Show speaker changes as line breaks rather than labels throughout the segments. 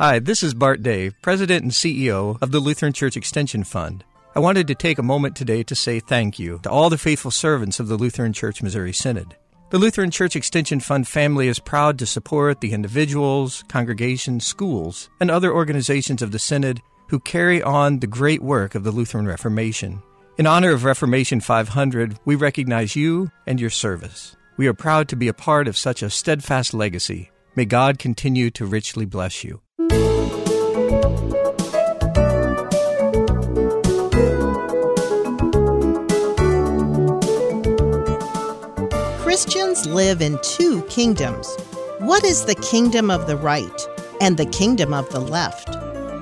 Hi, this is Bart Day, President and CEO of the Lutheran Church Extension Fund. I wanted to take a moment today to say thank you to all the faithful servants of the Lutheran Church Missouri Synod. The Lutheran Church Extension Fund family is proud to support the individuals, congregations, schools, and other organizations of the Synod who carry on the great work of the Lutheran Reformation. In honor of Reformation 500, we recognize you and your service. We are proud to be a part of such a steadfast legacy. May God continue to richly bless you.
Christians live in two kingdoms. What is the kingdom of the right and the kingdom of the left?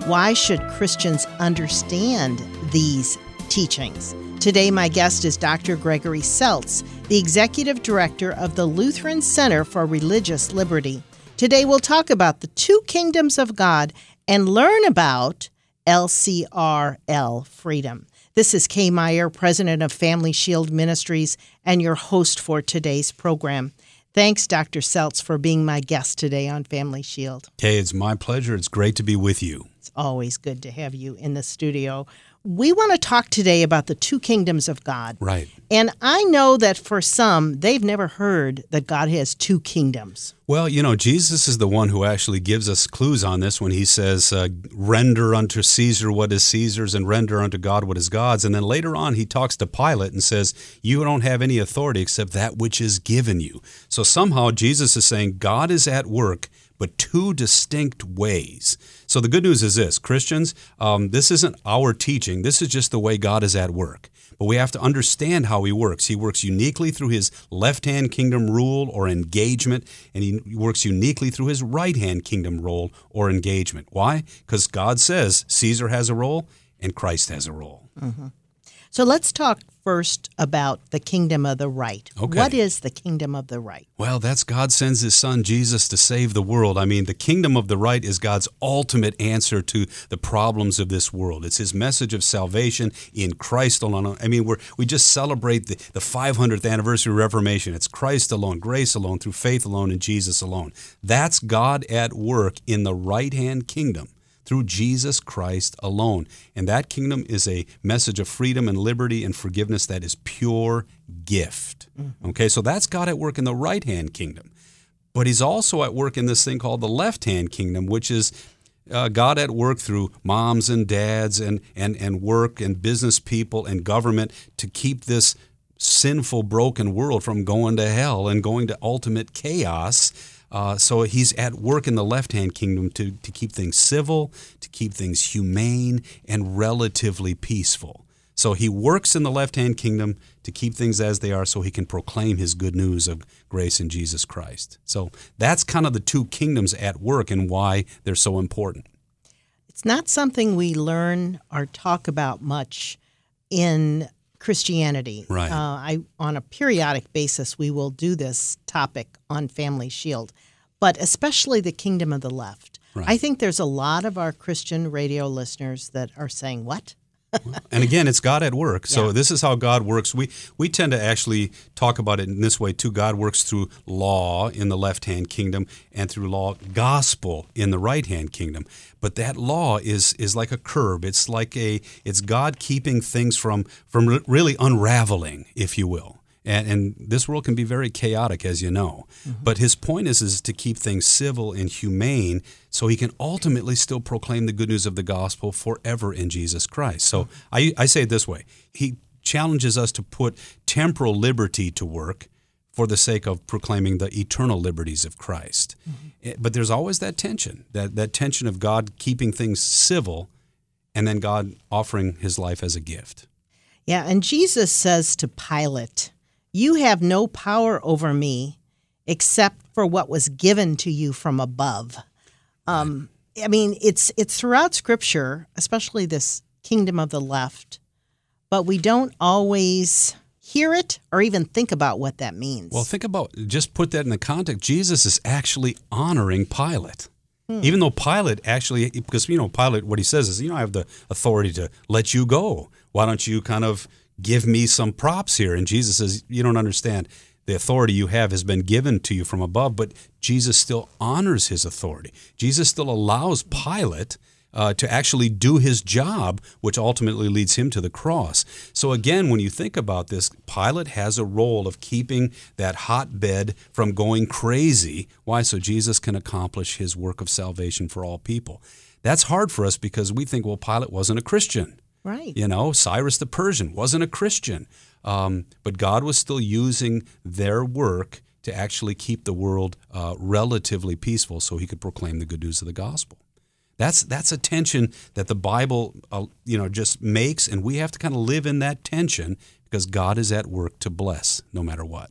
Why should Christians understand these teachings? Today, my guest is Dr. Gregory Seltz, the Executive Director of the Lutheran Center for Religious Liberty. Today, we'll talk about the two kingdoms of God and learn about LCRL freedom. This is Kay Meyer, president of Family Shield Ministries, and your host for today's program. Thanks, Dr. Seltz, for being my guest today on Family Shield.
Kay, it's my pleasure. It's great to be with you.
It's always good to have you in the studio. We want to talk today about the two kingdoms of God.
Right.
And I know that for some, they've never heard that God has two kingdoms.
Well, you know, Jesus is the one who actually gives us clues on this when he says, uh, render unto Caesar what is Caesar's and render unto God what is God's. And then later on, he talks to Pilate and says, You don't have any authority except that which is given you. So somehow Jesus is saying, God is at work but two distinct ways. So the good news is this Christians, um, this isn't our teaching, this is just the way God is at work. But we have to understand how he works. He works uniquely through his left hand kingdom rule or engagement, and he works uniquely through his right hand kingdom role or engagement. Why? Because God says Caesar has a role and Christ has a role.
Mm-hmm. So let's talk first about the kingdom of the right.
Okay.
What is the kingdom of the right?
Well, that's God sends his son Jesus to save the world. I mean, the kingdom of the right is God's ultimate answer to the problems of this world. It's his message of salvation in Christ alone. I mean, we're, we just celebrate the, the 500th anniversary of Reformation. It's Christ alone, grace alone, through faith alone, in Jesus alone. That's God at work in the right hand kingdom through Jesus Christ alone. And that kingdom is a message of freedom and liberty and forgiveness that is pure gift. Mm-hmm. Okay, so that's God at work in the right hand kingdom. But he's also at work in this thing called the left hand kingdom, which is uh, God at work through moms and dads and, and, and work and business people and government to keep this sinful, broken world from going to hell and going to ultimate chaos. Uh, so he's at work in the left hand kingdom to, to keep things civil, to keep things humane, and relatively peaceful. So he works in the left hand kingdom to keep things as they are so he can proclaim his good news of grace in Jesus Christ. So that's kind of the two kingdoms at work and why they're so important.
It's not something we learn or talk about much in Christianity.
Right. Uh,
I on a periodic basis we will do this topic on Family Shield, but especially the kingdom of the left.
Right.
I think there's a lot of our Christian radio listeners that are saying, "What?
And again, it's God at work. So
Yeah.
this is how God works. We we tend to actually talk about it in this way too. God works through law in the left hand kingdom and through law gospel in the right hand kingdom. But that law is is like a curb. It's like a it's God keeping things from from really unraveling, if you will. And, and this world can be very chaotic, as you know. Mm-hmm. But his point is, is to keep things civil and humane so he can ultimately still proclaim the good news of the gospel forever in Jesus Christ. So mm-hmm. I, I say it this way He challenges us to put temporal liberty to work for the sake of proclaiming the eternal liberties of Christ. Mm-hmm. Eh, But there's always that tension, that, that tension of God keeping things civil and then God offering his life as a gift.
Yeah, and Jesus says to Pilate, You have no power over me except for what was given to you from above. Um, I mean, it's it's throughout Scripture, especially this kingdom of the left, but we don't always hear it or even think about what that means.
Well, think about just put that in the context. Jesus is actually honoring Pilate. Even though Pilate actually, because, you know, Pilate, what he says is, you know, I have the authority to let you go. Why don't you kind of give me some props here? And Jesus says, you don't understand. the authority you have has been given to you from above, but Jesus still honors his authority. Jesus still allows Pilate uh, to actually do his job, which ultimately leads him to the cross. So, again, when you think about this, Pilate has a role of keeping that hotbed from going crazy. Why? So Jesus can accomplish his work of salvation for all people. That's hard for us because we think, well, Pilate wasn't a Christian.
Right.
You know, Cyrus the Persian wasn't a Christian. Um, but God was still using their work to actually keep the world uh, relatively peaceful so he could proclaim the good news of the gospel. That's that's a tension that the Bible, uh, you know, just makes, and we have to kind of live in that tension because God is at work to bless no matter what.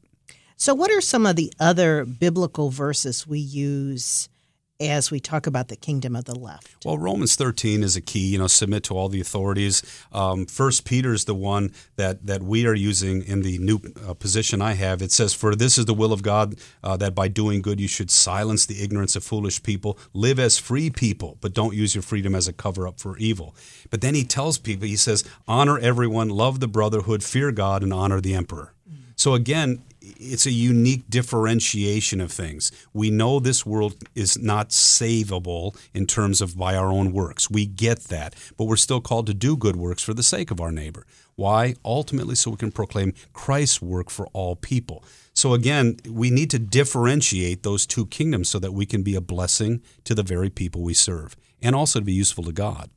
So, what are some of the other biblical verses we use as we talk about the kingdom of the left?
Well, Romans 13 is a key, you know, submit to all the authorities. Um, First Peter is the one that, that we are using in the new uh, position I have. It says, For this is the will of God, uh, that by doing good you should silence the ignorance of foolish people, live as free people, but don't use your freedom as a cover up for evil. But then he tells people, he says, Honor everyone, love the brotherhood, fear God, and honor the emperor. So again, it's a unique differentiation of things. We know this world is not savable in terms of by our own works. We get that, but we're still called to do good works for the sake of our neighbor. Why? Ultimately, so we can proclaim Christ's work for all people. So again, we need to differentiate those two kingdoms so that we can be a blessing to the very people we serve and also to be useful to God.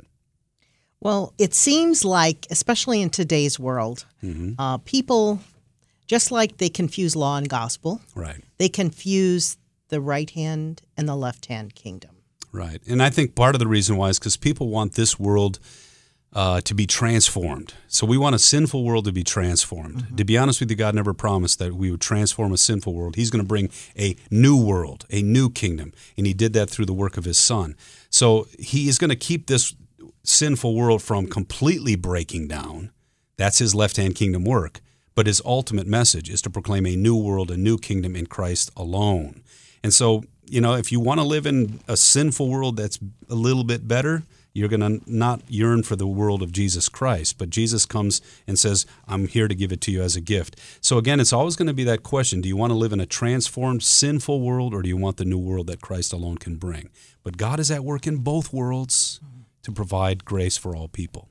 Well, it seems like, especially in today's world, mm-hmm. uh, people just like they confuse law and gospel,
right?
They confuse the right hand and the left hand kingdom.
Right. And I think part of the reason why is because people want this world uh, to be transformed. So we want a sinful world to be transformed. Mm-hmm. To be honest with you, God never promised that we would transform a sinful world. He's going to bring a new world, a new kingdom. And He did that through the work of His Son. So He is going to keep this sinful world from completely breaking down. That's His left hand kingdom work. But his ultimate message is to proclaim a new world, a new kingdom in Christ alone. And so, you know, if you want to live in a sinful world that's a little bit better, you're going to not yearn for the world of Jesus Christ. But Jesus comes and says, I'm here to give it to you as a gift. So again, it's always going to be that question do you want to live in a transformed, sinful world, or do you want the new world that Christ alone can bring? But God is at work in both worlds to provide grace for all people.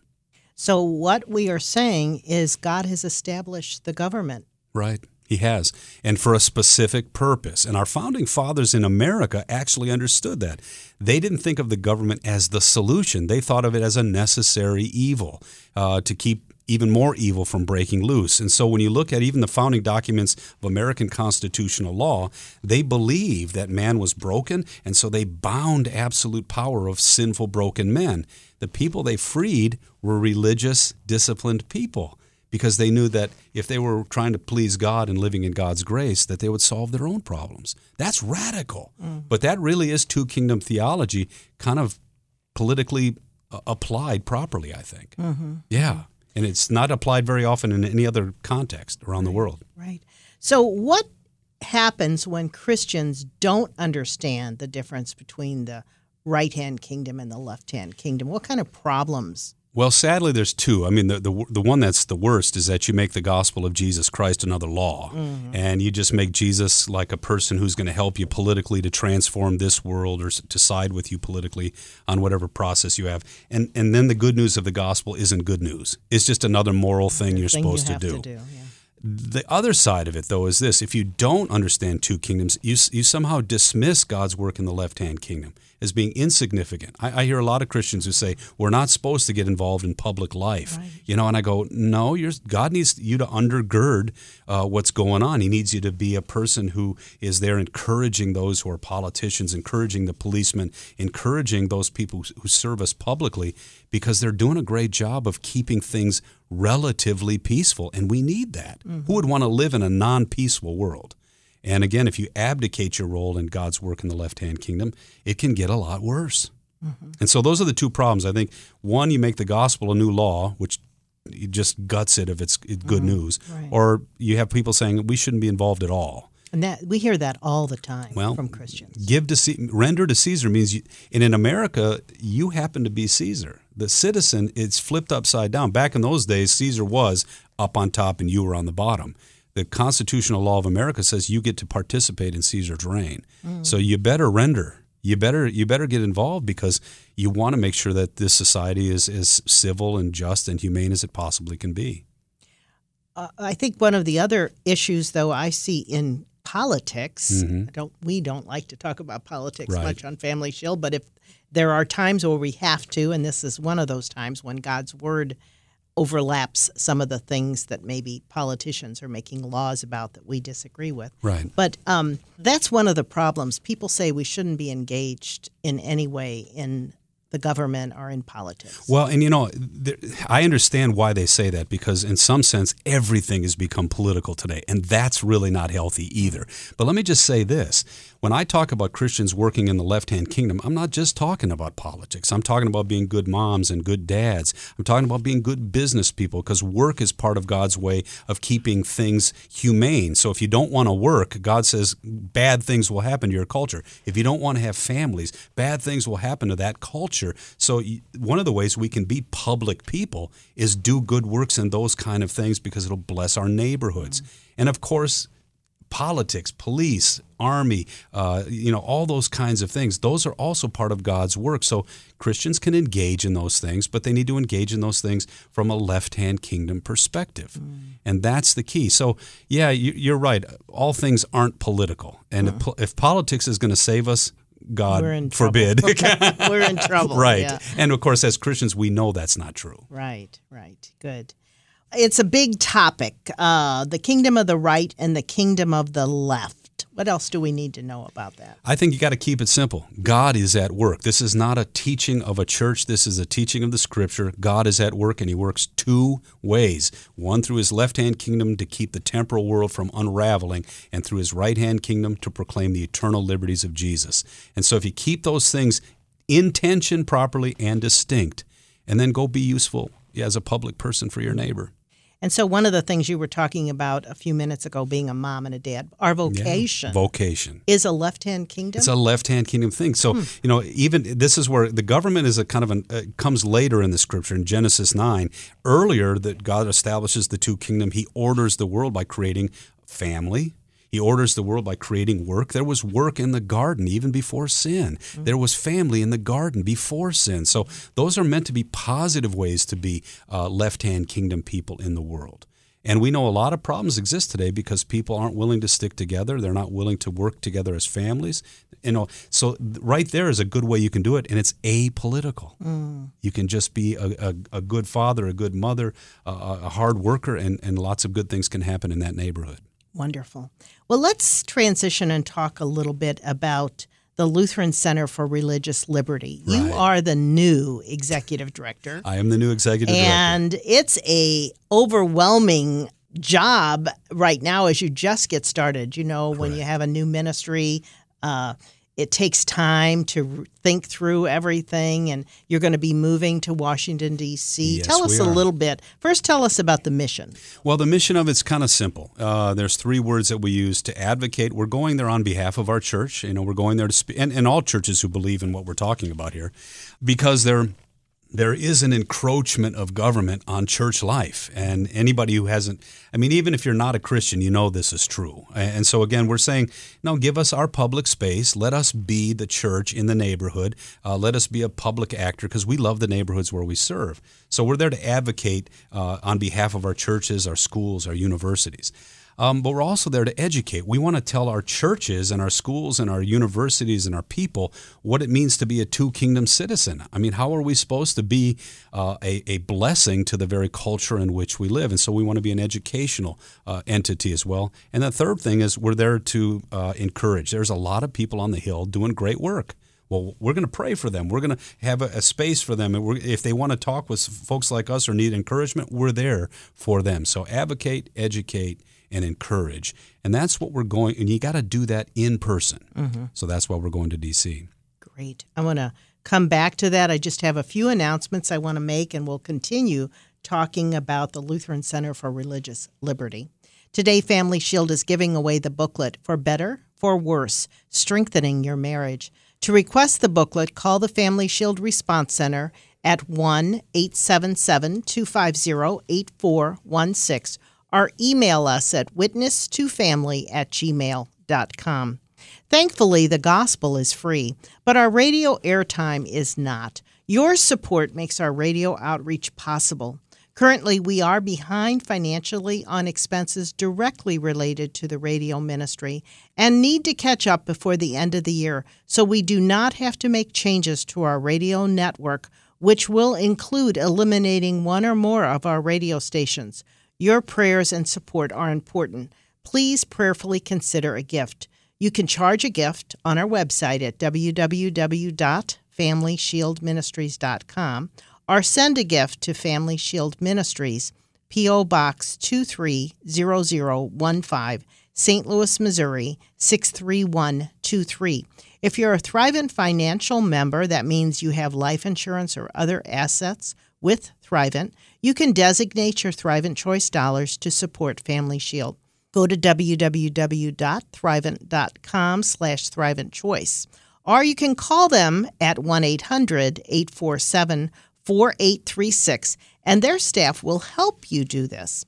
So, what we are saying is God has established the government.
Right. He has, and for a specific purpose. And our founding fathers in America actually understood that. They didn't think of the government as the solution, they thought of it as a necessary evil uh, to keep even more evil from breaking loose. And so when you look at even the founding documents of American constitutional law, they believe that man was broken, and so they bound absolute power of sinful, broken men the people they freed were religious, disciplined people because they knew that if they were trying to please God and living in God's grace, that they would solve their own problems. That's radical. Mm. But that really is two kingdom theology, kind of politically uh, applied properly, I think. Mm-hmm. Yeah. And it's not applied very often in any other context around the world.
Right. So, what happens when Christians don't understand the difference between the right hand kingdom and the left hand kingdom? What kind of problems?
Well, sadly, there's two. I mean, the, the, the one that's the worst is that you make the gospel of Jesus Christ another law, mm-hmm. and you just make Jesus like a person who's going to help you politically to transform this world or to side with you politically on whatever process you have. And and then the good news of the gospel isn't good news. It's just another moral thing you're
thing
supposed
you
to do.
To do yeah.
The other side of it, though, is this: if you don't understand two kingdoms, you you somehow dismiss God's work in the left hand kingdom as being insignificant. I, I, hear a lot of Christians who say we're not supposed to get involved in public life, right. you know, and I go, no, God needs you to undergird uh, what's going on. He needs you to be a person who is there encouraging those who are politicians, encouraging the policemen, encouraging those people who serve us publicly, because they're doing a great job of keeping things relatively peaceful, and we need that. Mm-hmm. Who would want to live in a non-peaceful world? And again, if you abdicate your role in God's work in the left hand kingdom, it can get a lot worse. Mm-hmm. And so those are the two problems. I think one, you make the gospel a new law, which just guts it if it's good mm-hmm. news, right. or you have people saying we shouldn't be involved at all.
And that we hear that all the time well, from Christians.
Give to render to Caesar means, you, and in America, you happen to be Caesar. The citizen, it's flipped upside down. Back in those days, Caesar was up on top and you were on the bottom the constitutional law of America says you get to participate in Caesar's reign. So you better render. You better you better get involved because you want to make sure that this society is as civil and just and humane as it possibly can be.
Uh, I think one of the other issues, though, I see in politics. I don't we don't like to talk about politics
Right.
much on Family Shield, but if there are times where we have to, and this is one of those times when God's word overlaps some of the things that maybe politicians are making laws about that we disagree with.
Right.
But um, that's one of the problems. People say we shouldn't be engaged in any way in the government or in politics.
Well, and you know, there, I understand why they say that because, in some sense, everything has become political today, and that's really not healthy either. But let me just say this when I talk about Christians working in the left hand kingdom, I'm not just talking about politics. I'm talking about being good moms and good dads. I'm talking about being good business people because work is part of God's way of keeping things humane. So if you don't want to work, God says bad things will happen to your culture. If you don't want to have families, bad things will happen to that culture. So one of the ways we can be public people is do good works and those kind of things because it'll bless our neighborhoods. Mm-hmm. And of course, politics, police, army, uh, you know, all those kinds of things. Those are also part of God's work. So Christians can engage in those things, but they need to engage in those things from a left-hand kingdom perspective, mm. and that's the key. So yeah, you, you're right. All things aren't political, and if, uh-huh. if politics is going to save us. God
We're in trouble.
forbid.
We're in trouble.
right.
yeah.
And of course, as Christians, we know that's not true.
Right, right. Good. It's a big topic uh, the kingdom of the right and the kingdom of the left. What else do we need to know about that?
I think you got to keep it simple. God is at work. This is not a teaching of a church. This is a teaching of the scripture. God is at work and he works two ways. One through his left-hand kingdom to keep the temporal world from unraveling and through his right-hand kingdom to proclaim the eternal liberties of Jesus. And so if you keep those things in tension properly and distinct and then go be useful as a public person for your neighbor.
And so, one of the things you were talking about a few minutes ago, being a mom and a dad, our vocation
Vocation.
is a left hand kingdom.
It's a left-hand kingdom thing. So
Hmm.
you know, even this is where the government is a kind of an uh, comes later in the scripture in Genesis nine. Earlier, that God establishes the two kingdom. He orders the world by creating family. He orders the world by creating work. There was work in the garden even before sin.
Hmm.
There was family in the garden before sin. So those are meant to be positive ways to be uh, left-hand kingdom people in the world. And we know a lot of problems exist today because people aren't willing to stick together. They're not willing to work together as families. You know, so right there is a good way you can do it, and it's apolitical. You can just be a, a, a good father, a good mother, a, a hard worker, and, and lots of good things can happen in that neighborhood.
Wonderful. Well, let's transition and talk a little bit about the Lutheran Center for Religious Liberty. You are the new executive director.
I am the new executive director.
and it's a overwhelming job right now as you just get started you know when you have a new ministry uh, it takes time to think through everything and you're going to be moving to washington d.c
Yes,
tell us a little bit first tell us about the mission
Well, the mission of it's kind of simple. Uh, there's three words that we use to advocate. We're going there on behalf of our church. You know, we're going there to speak, and, and all churches who believe in what we're talking about here, because there there is an encroachment of government on church life, and anybody who hasn't, I mean, even if you're not a Christian, you know this is true. And so again, we're saying, no, give us our public space. Let us be the church in the neighborhood. Uh, let us be a public actor because we love the neighborhoods where we serve. So we're there to advocate uh, on behalf of our churches, our schools, our universities. Um, but we're also there to educate. We want to tell our churches and our schools and our universities and our people what it means to be a two kingdom citizen. I mean, how are we supposed to be uh, a, a blessing to the very culture in which we live? And so we want to be an educational uh, entity as well. And the third thing is we're there to uh, encourage. There's a lot of people on the Hill doing great work. Well, we're going to pray for them. We're going to have a, a space for them. If they want to talk with folks like us or need encouragement, we're there for them. So advocate, educate, and encourage. And that's what we're going, and you got to do that in person. Mm-hmm. So that's why we're going to DC.
Great. I want to come back to that. I just have a few announcements I want to make, and we'll continue talking about the Lutheran Center for Religious Liberty. Today, Family Shield is giving away the booklet For Better, For Worse Strengthening Your Marriage. To request the booklet, call the Family Shield Response Center at 1 877 250 8416 or email us at witness2family at gmail.com. Thankfully, the gospel is free, but our radio airtime is not. Your support makes our radio outreach possible. Currently, we are behind financially on expenses directly related to the radio ministry and need to catch up before the end of the year so we do not have to make changes to our radio network, which will include eliminating one or more of our radio stations. Your prayers and support are important. Please prayerfully consider a gift. You can charge a gift on our website at www.familyshieldministries.com or send a gift to Family Shield Ministries, P.O. Box 230015, St. Louis, Missouri 63123. If you're a Thrivent financial member, that means you have life insurance or other assets with Thrivent, you can designate your Thrivent Choice dollars to support Family Shield. Go to www.thrivent.com slash Thrivent Choice. Or you can call them at 1 800 847 4836, and their staff will help you do this.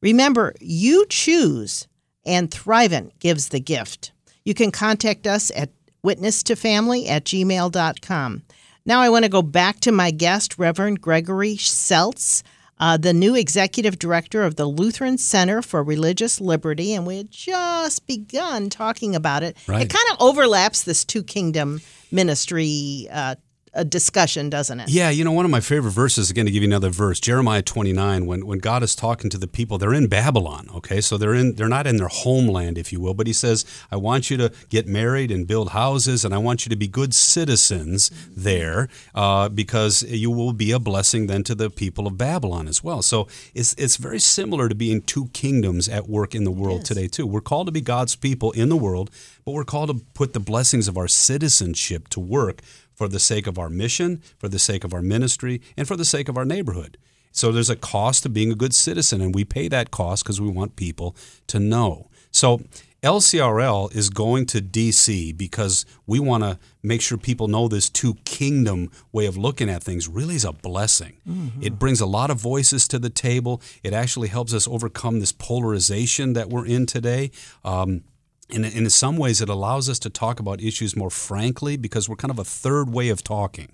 Remember, you choose, and Thrivent gives the gift. You can contact us at witness2family at gmail.com. Now I want to go back to my guest, Reverend Gregory Seltz, uh, the new executive director of the Lutheran Center for Religious Liberty, and we had just begun talking about it.
Right.
It kind of overlaps this two kingdom ministry uh, a discussion, doesn't it?
Yeah, you know, one of my favorite verses, again, to give you another verse, Jeremiah 29, when, when God is talking to the people, they're in Babylon, okay? So they're in they're not in their homeland, if you will, but he says, I want you to get married and build houses, and I want you to be good citizens there, uh, because you will be a blessing then to the people of Babylon as well. So it's it's very similar to being two kingdoms at work in the world today, too. We're called to be God's people in the world, but we're called to put the blessings of our citizenship to work for the sake of our mission, for the sake of our ministry, and for the sake of our neighborhood. So there's a cost to being a good citizen, and we pay that cost because we want people to know. So LCRL is going to DC because we want to make sure people know this two kingdom way of looking at things really is a blessing. Mm-hmm. It brings a lot of voices to the table. It actually helps us overcome this polarization that we're in today. Um, and in some ways, it allows us to talk about issues more frankly because we're kind of a third way of talking.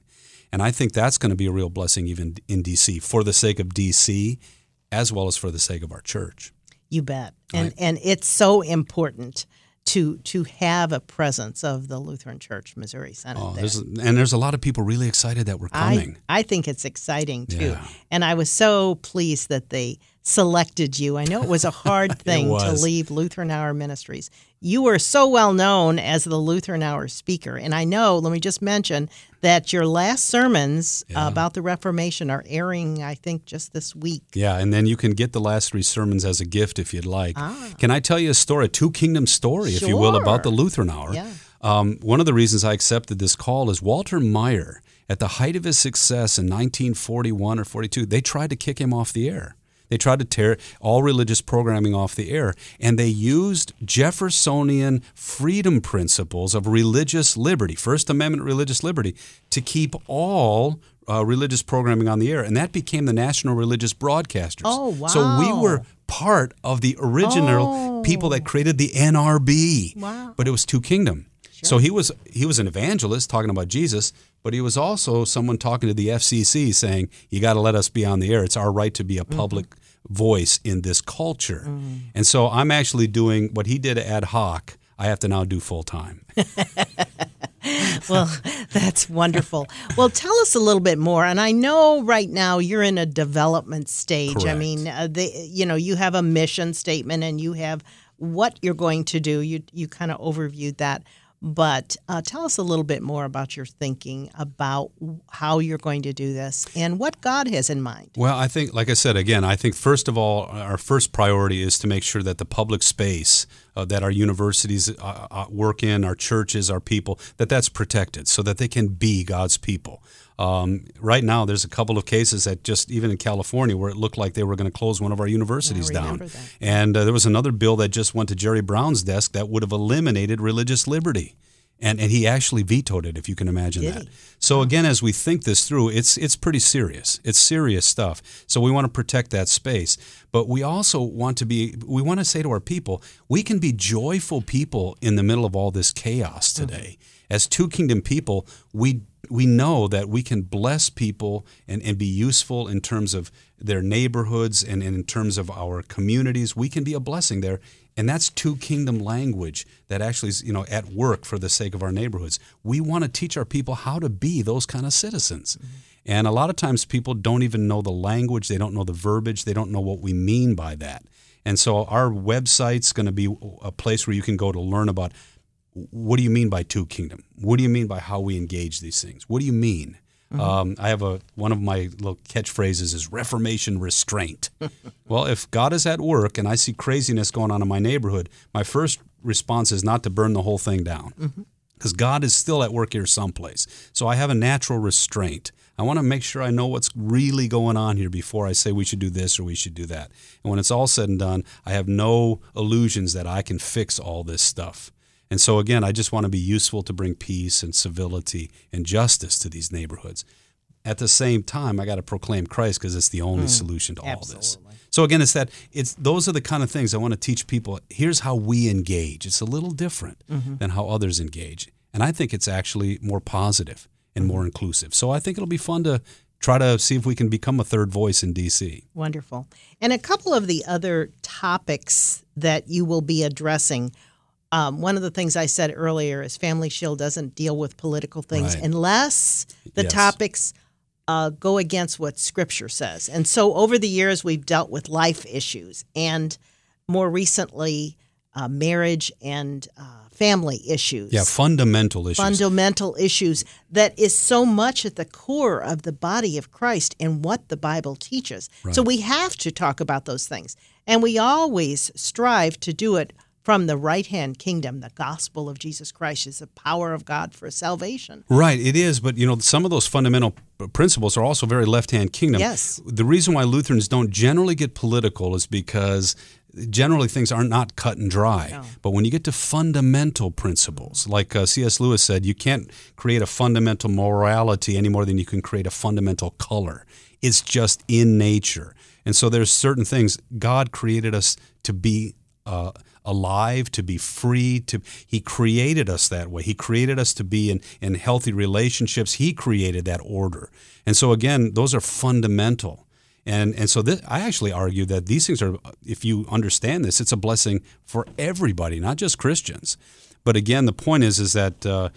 And I think that's going to be a real blessing even in DC for the sake of DC as well as for the sake of our church.
You bet. And right. and it's so important to to have a presence of the Lutheran Church Missouri Synod. Oh,
there's, and there's a lot of people really excited that we're coming.
I, I think it's exciting too. Yeah. And I was so pleased that they selected you. I know it was a hard thing to leave Lutheran Hour Ministries. You were so well known as the Lutheran Hour speaker. And I know, let me just mention that your last sermons yeah. about the Reformation are airing, I think, just this week.
Yeah, and then you can get the last three sermons as a gift if you'd like. Ah. Can I tell you a story, a two kingdom story, sure. if you will, about the Lutheran Hour?
Yeah.
Um, one of the reasons I accepted this call is Walter Maier, at the height of his success in 1941 or 42, they tried to kick him off the air. They tried to tear all religious programming off the air, and they used Jeffersonian freedom principles of religious liberty, First Amendment religious liberty, to keep all uh, religious programming on the air, and that became the National Religious Broadcasters.
Oh, wow.
So we were part of the original oh. people that created the NRB.
Wow.
But it was two kingdom. Sure. So he was he was an evangelist talking about Jesus, but he was also someone talking to the FCC saying, "You got to let us be on the air. It's our right to be a mm-hmm. public mm-hmm. voice in this culture." Mm-hmm. And so I'm actually doing what he did ad hoc. I have to now do full time.
well, that's wonderful. Well, tell us a little bit more. And I know right now you're in a development stage.
Correct. I
mean, uh, you know, you have a mission statement and you have what you're going to do. You you kind of overviewed that. But uh, tell us a little bit more about your thinking about how you're going to do this and what God has in mind.
Well, I think, like I said, again, I think first of all, our first priority is to make sure that the public space uh, that our universities uh, uh work in, our churches, our people, that that's protected so that they can be God's people. Um, right now, there's a couple of cases that just even in California where it looked like they were going to close one of our universities down.
That.
And uh, there was another bill that just went to Jerry Brown's desk that would have eliminated religious liberty. And, and he actually vetoed it, if you can imagine
Did
that.
he?
So again, as we think this through, it's it's pretty serious. It's serious stuff. So we want to protect that space, but we also want to be. We want to say to our people, we can be joyful people in the middle of all this chaos today. As two kingdom people, we we know that we can bless people and, and be useful in terms of their neighborhoods and, and in terms of our communities. We can be a blessing there. And that's two kingdom language that actually is, you know, at work for the sake of our neighborhoods. We want to teach our people how to be those kind of citizens. Mm-hmm. And a lot of times people don't even know the language, they don't know the verbiage, they don't know what we mean by that. And so our website's going to be a place where you can go to learn about what do you mean by two kingdom? What do you mean by how we engage these things? What do you mean? Um, I have a one of my little catchphrases is Reformation restraint. well, if God is at work and I see craziness going on in my neighborhood, my first response is not to burn the whole thing down, because God is still at work here someplace. So I have a natural restraint. I want to make sure I know what's really going on here before I say we should do this or we should do that. And when it's all said and done, I have no illusions that I can fix all this stuff. And so, again, I just want to be useful to bring peace and civility and justice to these neighborhoods. At the same time, I got to proclaim Christ because it's the only mm. solution to all this.
absolutely.
So again, it's that it's those are the kind of things I want to teach people. Here's how we engage. It's a little different mm-hmm. than how others engage, and I think it's actually more positive and more mm-hmm. inclusive. So I think it'll be fun to try to see if we can become a third voice in DC.
Wonderful. And a couple of the other topics that you will be addressing. Um, one of the things I said earlier is Family Shield doesn't deal with political things
Right.
unless the
Yes.
topics uh, go against what Scripture says. And so over the years, we've dealt with life issues and more recently, uh, marriage and uh, family issues
Yeah, fundamental issues.
fundamental issues that is so much at the core of the body of Christ and what the Bible teaches. So we have to talk about those things. And we always strive to do it from the right hand kingdom. The gospel of Jesus Christ is the power of God for salvation.
Right, it is, but you know, some of those fundamental principles are also very left-hand kingdom.
Yes.
The reason why Lutherans don't generally get political is because generally things are not cut and dry. But when you get to fundamental principles, like uh, C.S. Lewis said, you can't create a fundamental morality any more than you can create a fundamental color. It's just in nature. And so there's certain things God created us to be uh, alive, to be free. To He created us that way. He created us to be in, in healthy relationships. He created that order. And so again, those are fundamental. And and so this, I actually argue that these things are, if you understand this, it's a blessing for everybody, not just Christians. But again, the point is is that uh,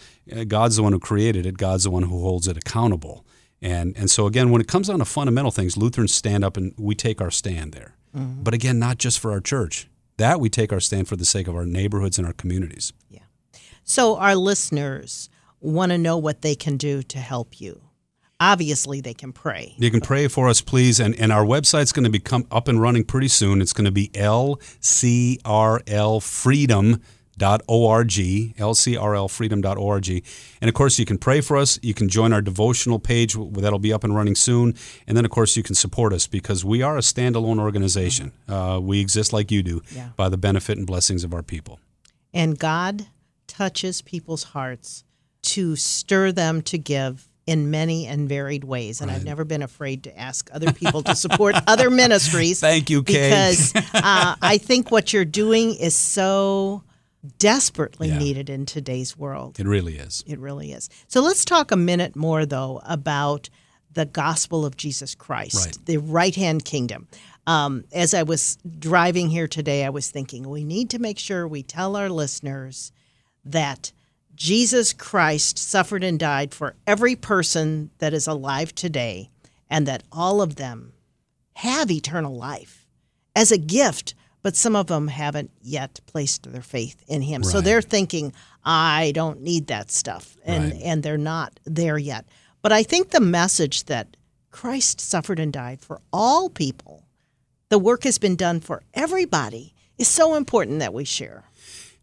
God's the one who created it. God's the one who holds it accountable. And and so again, when it comes down to fundamental things, Lutherans stand up and we take our stand there. But again, not just for our church. That we take our stand for the sake of our neighborhoods and our communities.
Yeah. So our listeners want to know what they can do to help you. Obviously, they can pray.
You can pray for us, please. And, and our website's going to become up and running pretty soon. It's going to be lcrlfreedom.org, lcrlfreedom.org. And of course, you can pray for us. You can join our devotional page that'll be up and running soon. And then, of course, you can support us because we are a standalone organization. Uh, we exist like you do
Yeah.
by the benefit and blessings of our people.
And God touches people's hearts to stir them to give in many and varied ways. And I've never been afraid to ask other people to support other ministries.
Thank you, Kay.
Because uh, I think what you're doing is so desperately
Yeah.
needed in today's world.
It really is.
It really is. So let's talk a minute more, though, about the gospel of Jesus Christ,
Right.
the right hand kingdom. Um, as I was driving here today, I was thinking we need to make sure we tell our listeners that Jesus Christ suffered and died for every person that is alive today, and that all of them have eternal life as a gift, but some of them haven't yet placed their faith in him. So they're thinking, I don't need that stuff. And
Right.
and they're not there yet. But I think the message that Christ suffered and died for all people, the work has been done for everybody, is so important that we share.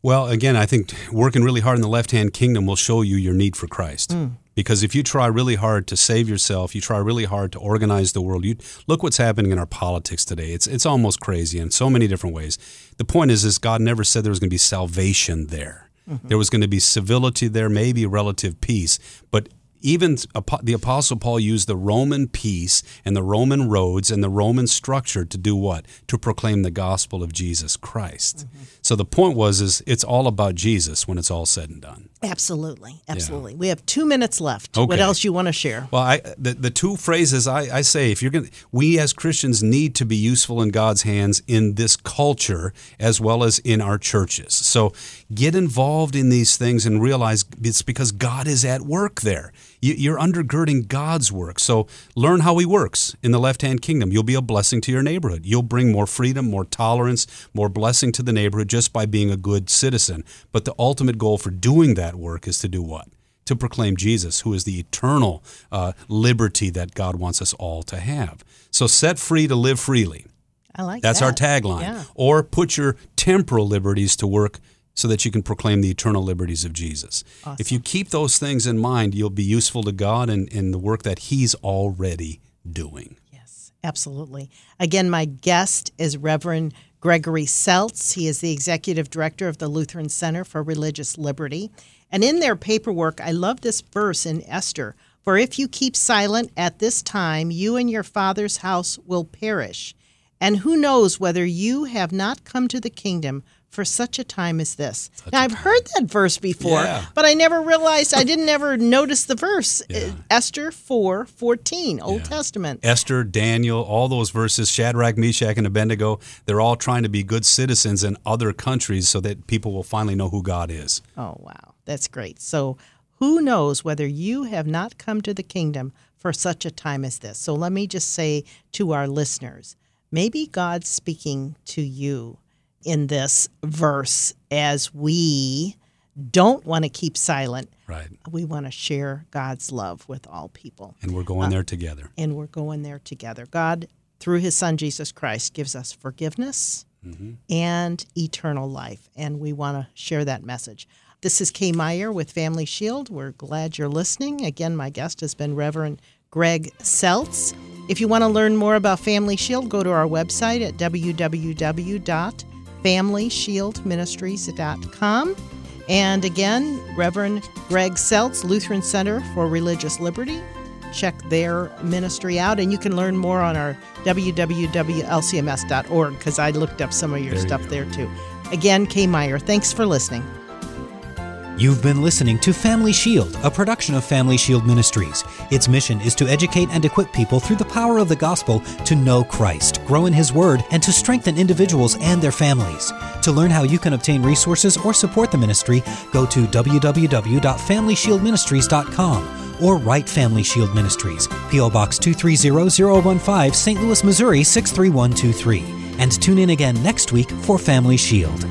Well, again, I think working really hard in the left hand kingdom will show you your need for Christ. Mm. Because if you try really hard to save yourself, you try really hard to organize the world. You look what's happening in our politics today. It's it's almost crazy in so many different ways. The point is, is God never said there was going to be salvation there. Mm-hmm. There was going to be civility there, maybe relative peace, but even the apostle paul used the roman peace and the roman roads and the roman structure to do what to proclaim the gospel of jesus christ mm-hmm. So the point was is it's all about jesus when it's all said and done.
Absolutely. Absolutely. Yeah. we have two minutes left. Okay. what else you want to share?
Well I, the, the two phrases I, I say if you're going we as christians need to be useful in god's hands in this culture as well as in our churches. So get involved in these things and realize it's because god is at work there you're undergirding God's work. So learn how He works in the left hand kingdom. You'll be a blessing to your neighborhood. You'll bring more freedom, more tolerance, more blessing to the neighborhood just by being a good citizen. But the ultimate goal for doing that work is to do what? To proclaim Jesus, who is the eternal uh, liberty that God wants us all to have. So set free to live freely.
I like that.
That's
that.
our tagline.
Yeah.
Or put your temporal liberties to work so that you can proclaim the eternal liberties of Jesus. Awesome. If you keep those things in mind, you'll be useful to God in, in the work that He's already doing.
Yes, absolutely. Again, my guest is Reverend Gregory Seltz. He is the executive director of the Lutheran Center for Religious Liberty. And in their paperwork, I love this verse in Esther For if you keep silent at this time, you and your father's house will perish. And who knows whether you have not come to the kingdom for such a time as this. Such now, I've heard that verse before, yeah. but I never realized, I didn't ever notice the verse. Yeah. Esther 4 14, Old yeah. Testament.
Esther, Daniel, all those verses, Shadrach, Meshach, and Abednego, they're all trying to be good citizens in other countries so that people will finally know who God is.
Oh, wow. That's great. So, who knows whether you have not come to the kingdom for such a time as this? So, let me just say to our listeners maybe God's speaking to you in this verse as we don't want to keep silent.
Right.
We want to share God's love with all people.
And we're going uh, there together.
And we're going there together. God, through his son Jesus Christ, gives us forgiveness mm-hmm. and eternal life. And we want to share that message. This is Kay Meyer with Family Shield. We're glad you're listening. Again, my guest has been Reverend Greg Seltz. If you want to learn more about Family Shield, go to our website at www FamilyShieldMinistries.com. And again, Reverend Greg Seltz, Lutheran Center for Religious Liberty. Check their ministry out, and you can learn more on our www.lcms.org because I looked up some of your there stuff you there too. Again, Kay Meyer, thanks for listening.
You've been listening to Family Shield, a production of Family Shield Ministries. Its mission is to educate and equip people through the power of the gospel to know Christ, grow in His Word, and to strengthen individuals and their families. To learn how you can obtain resources or support the ministry, go to www.familyshieldministries.com or write Family Shield Ministries, P.O. Box 230015, St. Louis, Missouri 63123. And tune in again next week for Family Shield.